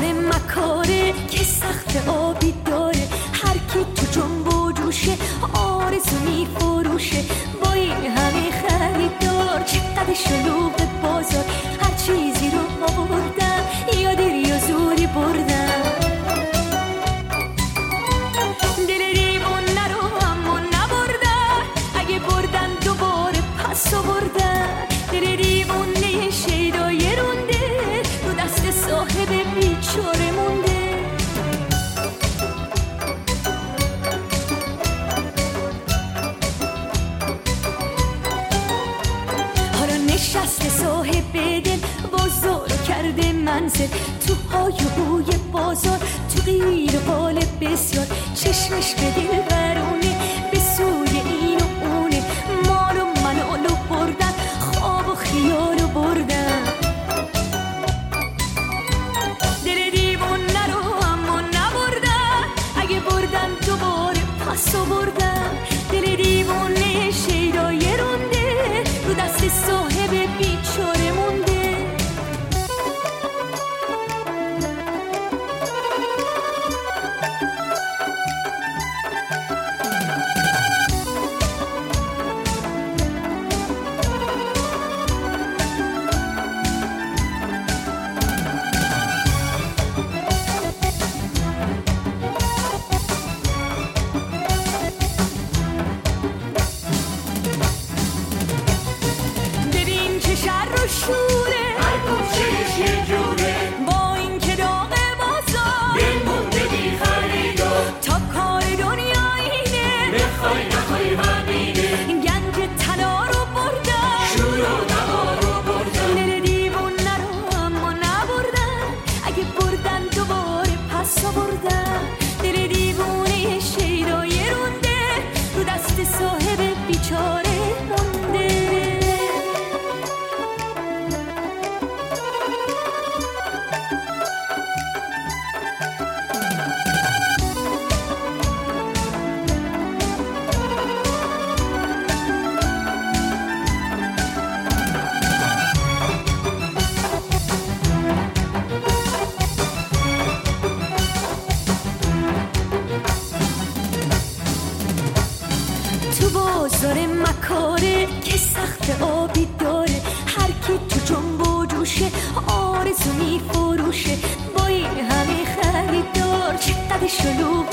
داره مکاره که سخت آبی داره. هر کی تو جنب و جوشه آرزو می 是路过。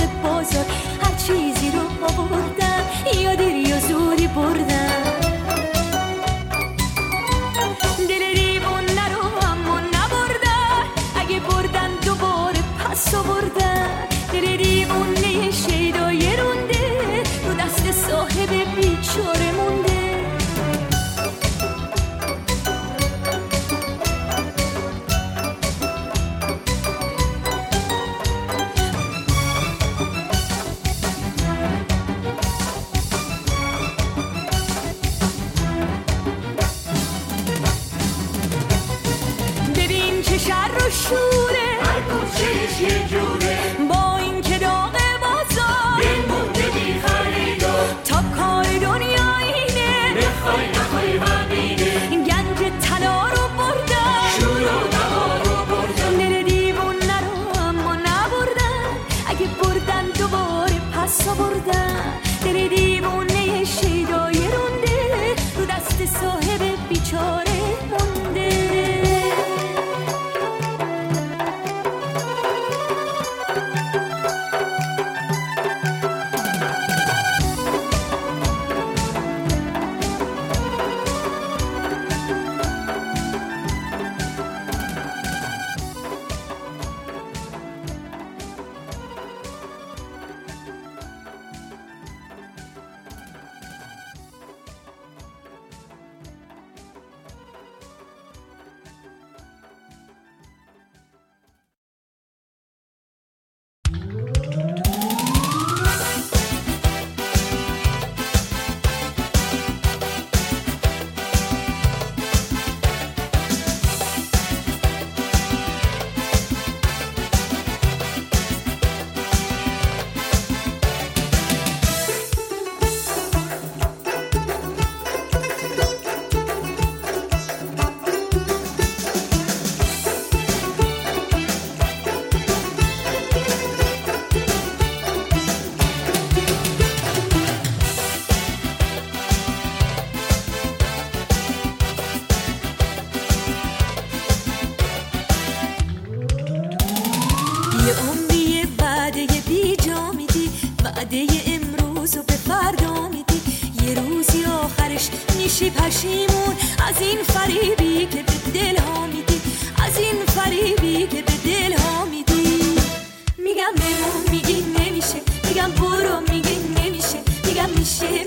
برو میگی نمیشه میگم میشه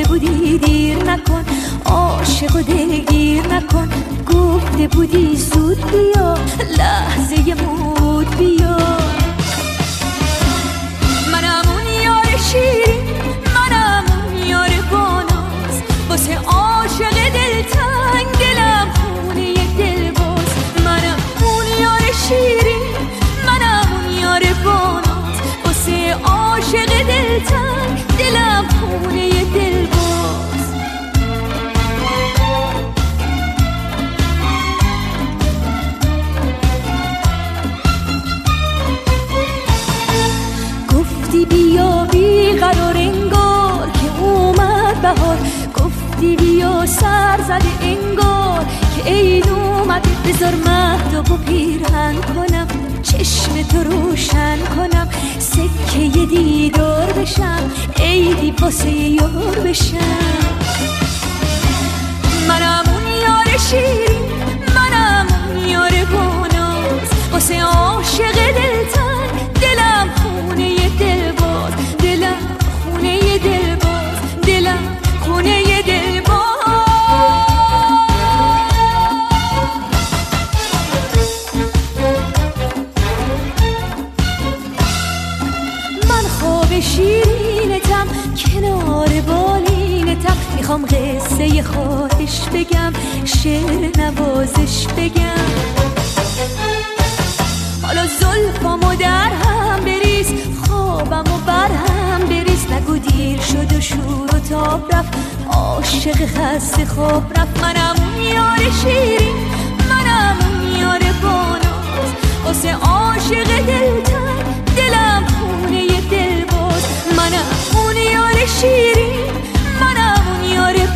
گفته بودی دیر نکن عاشق و دلگیر نکن گفته بودی زود بیا. سر زده انگار که عید اومده بذار مهداب و پیرهن کنم چشم تو روشن کنم سکه یه دیدار بشم عیدی واسه یار بشم. منم اون یار شیرین منم اون یار باناز واسه عاشق دلتنگ می‌خوام قصه خواهش بگم شعر نوازش بگم. حالا زلفامو در هم بریز خوابمو بر هم بریز. نگو دیر شد و شور و تاب رفت عاشق خسته خواب رفت. منم یار شیرین منم یار باناز واسه عاشق دلتنگ دلم خونه دل باز منم اون یار شیرین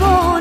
اون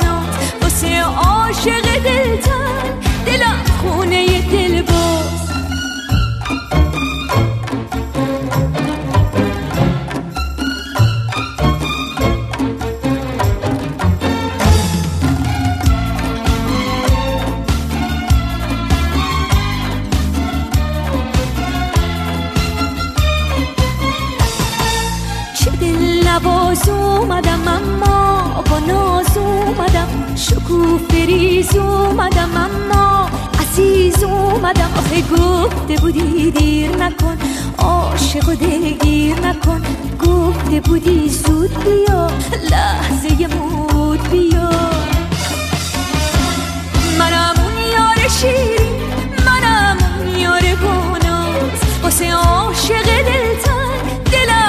فریز اومدم اما عزیز اومدم. آخه گفته بودی دیر نکن عاشق و دلگیر نکن. گفته بودی زود بیا لحظه مود بیا. منم اون یار شیرین منم اون یار باناز واسه عاشق دلتنگ دلم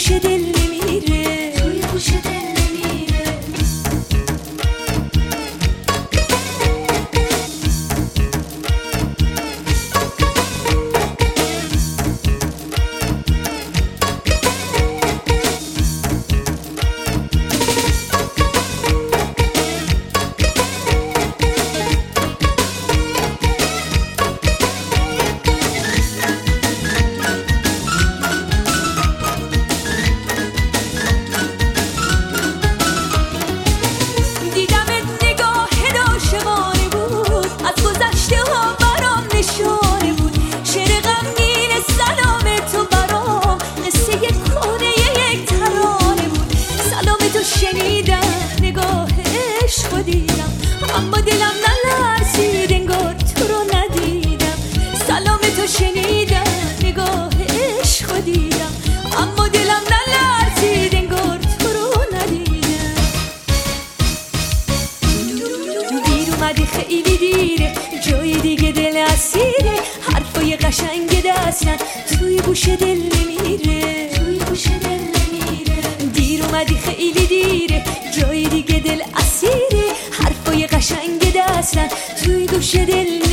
düşedildi که دل نمیره توی دل نمیره دیر اومدی خیلی دیره. جای دیگه دل اسیره. حرفای قشنگ دستن توی دوش دل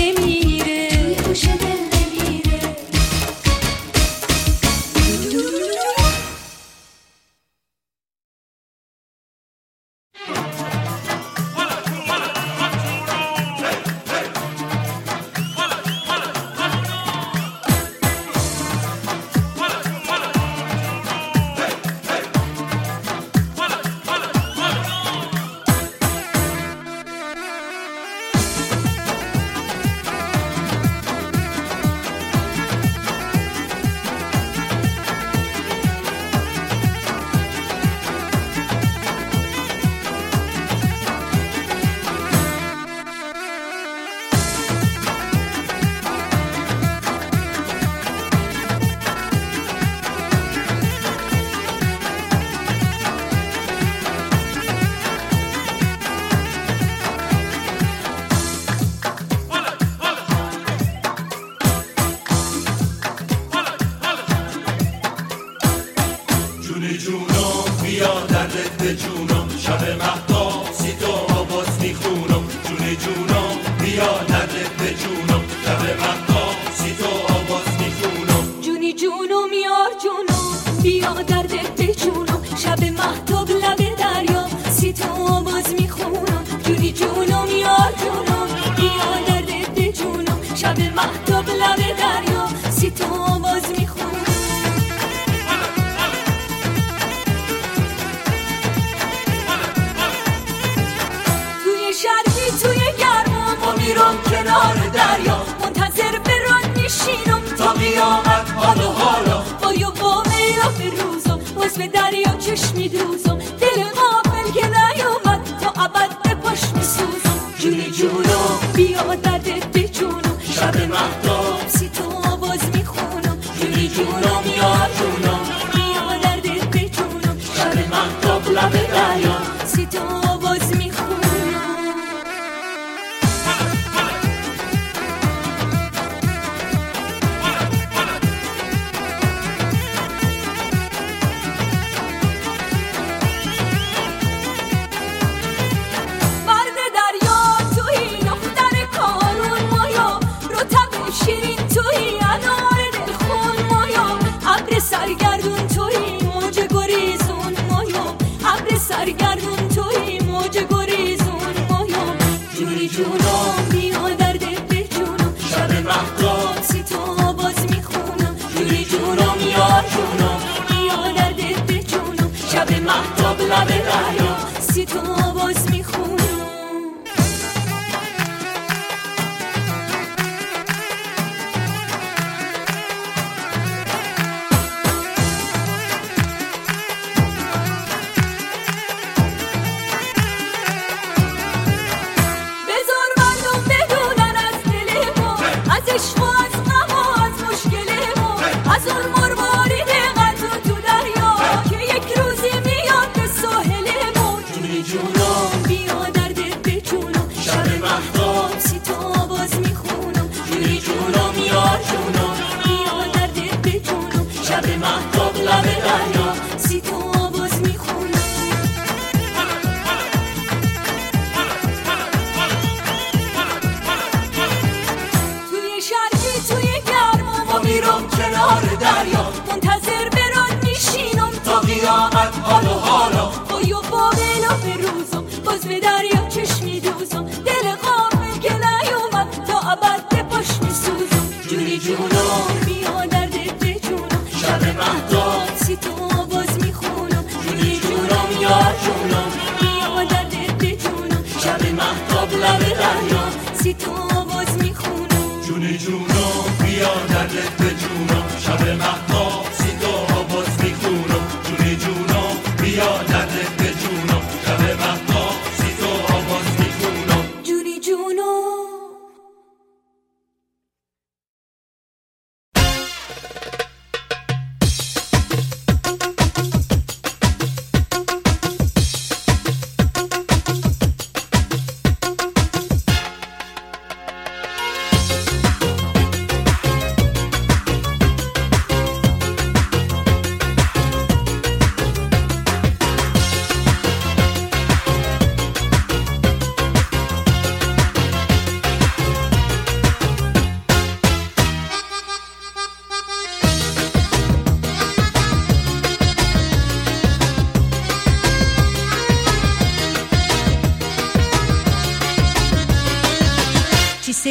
Ave Maria.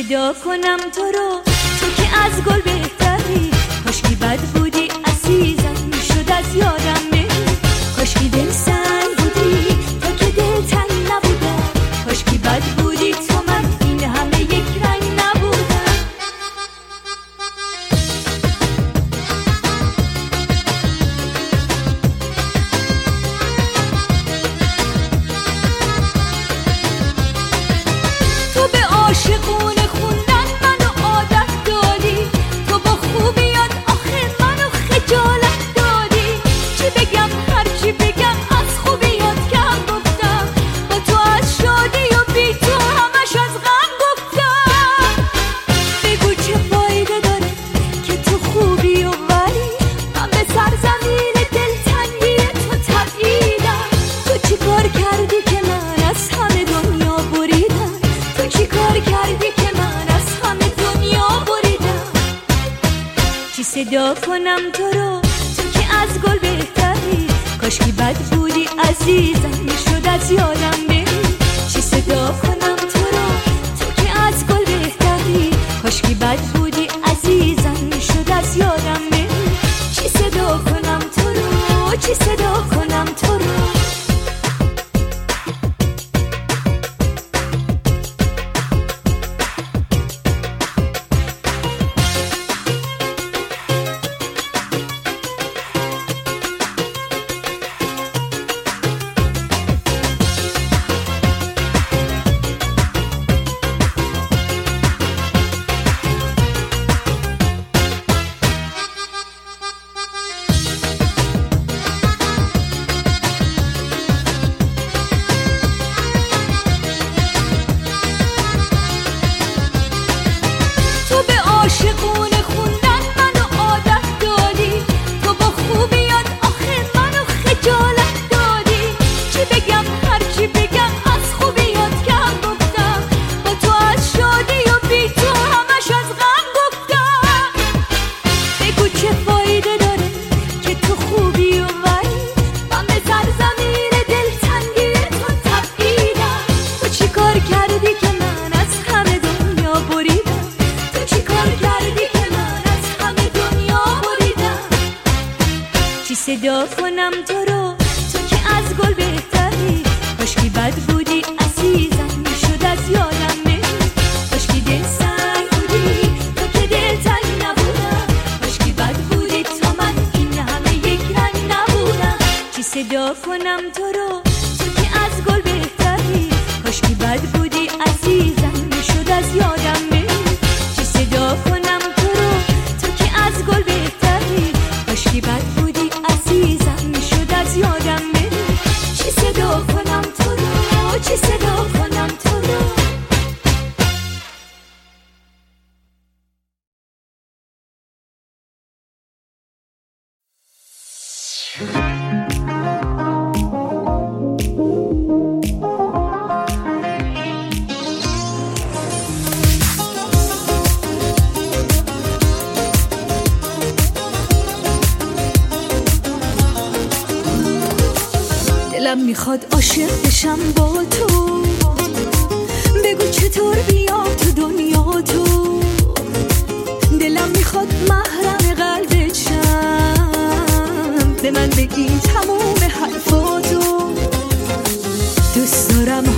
پیدا کنم تو رو. تو که از گل بهتری کاشکی بد بود. عزیزم شد از یادم. صدا کنم تو رو. تو که از گل بهتری. کاشکی بد بودی عزیزم. شد از یادم بری کاشکی دل سنگ بودی تو که دل تنگ نبودم. کاشکی بد بودی تا من این همه یک رنگ نبودم. چی صدا کنم تو رو؟ تو که از گل بهتری. کاشکی بد بودی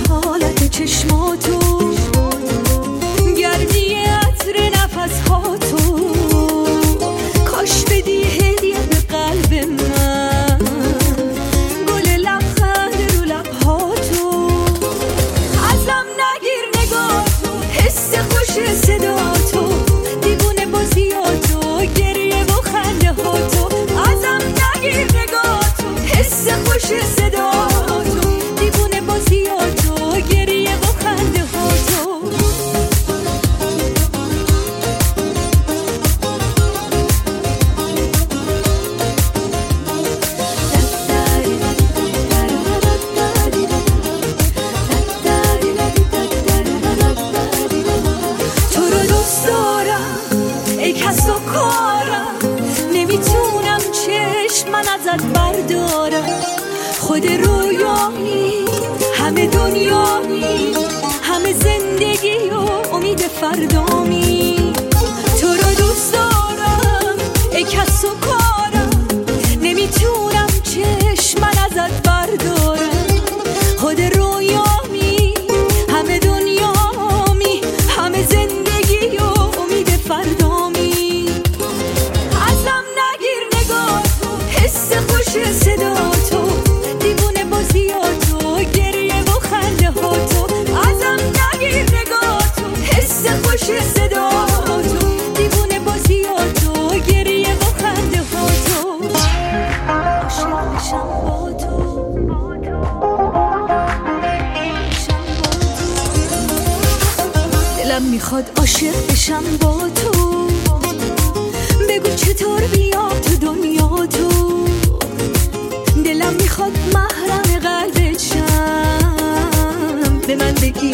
حالت چشماتو خوش صدا تو. دیوونه بازیاتو گریه و خنده ها تو. ازم نگیر نگاه تو. حس خوش صدا تو. دیوونه بازیاتو گریه و خنده ها تو. عاشق بشم با تو. دلم می‌خواد عاشق بشم با تو. بگو چطور بیام می‌خواد محرم قلبت شم به من بگی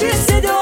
گریه و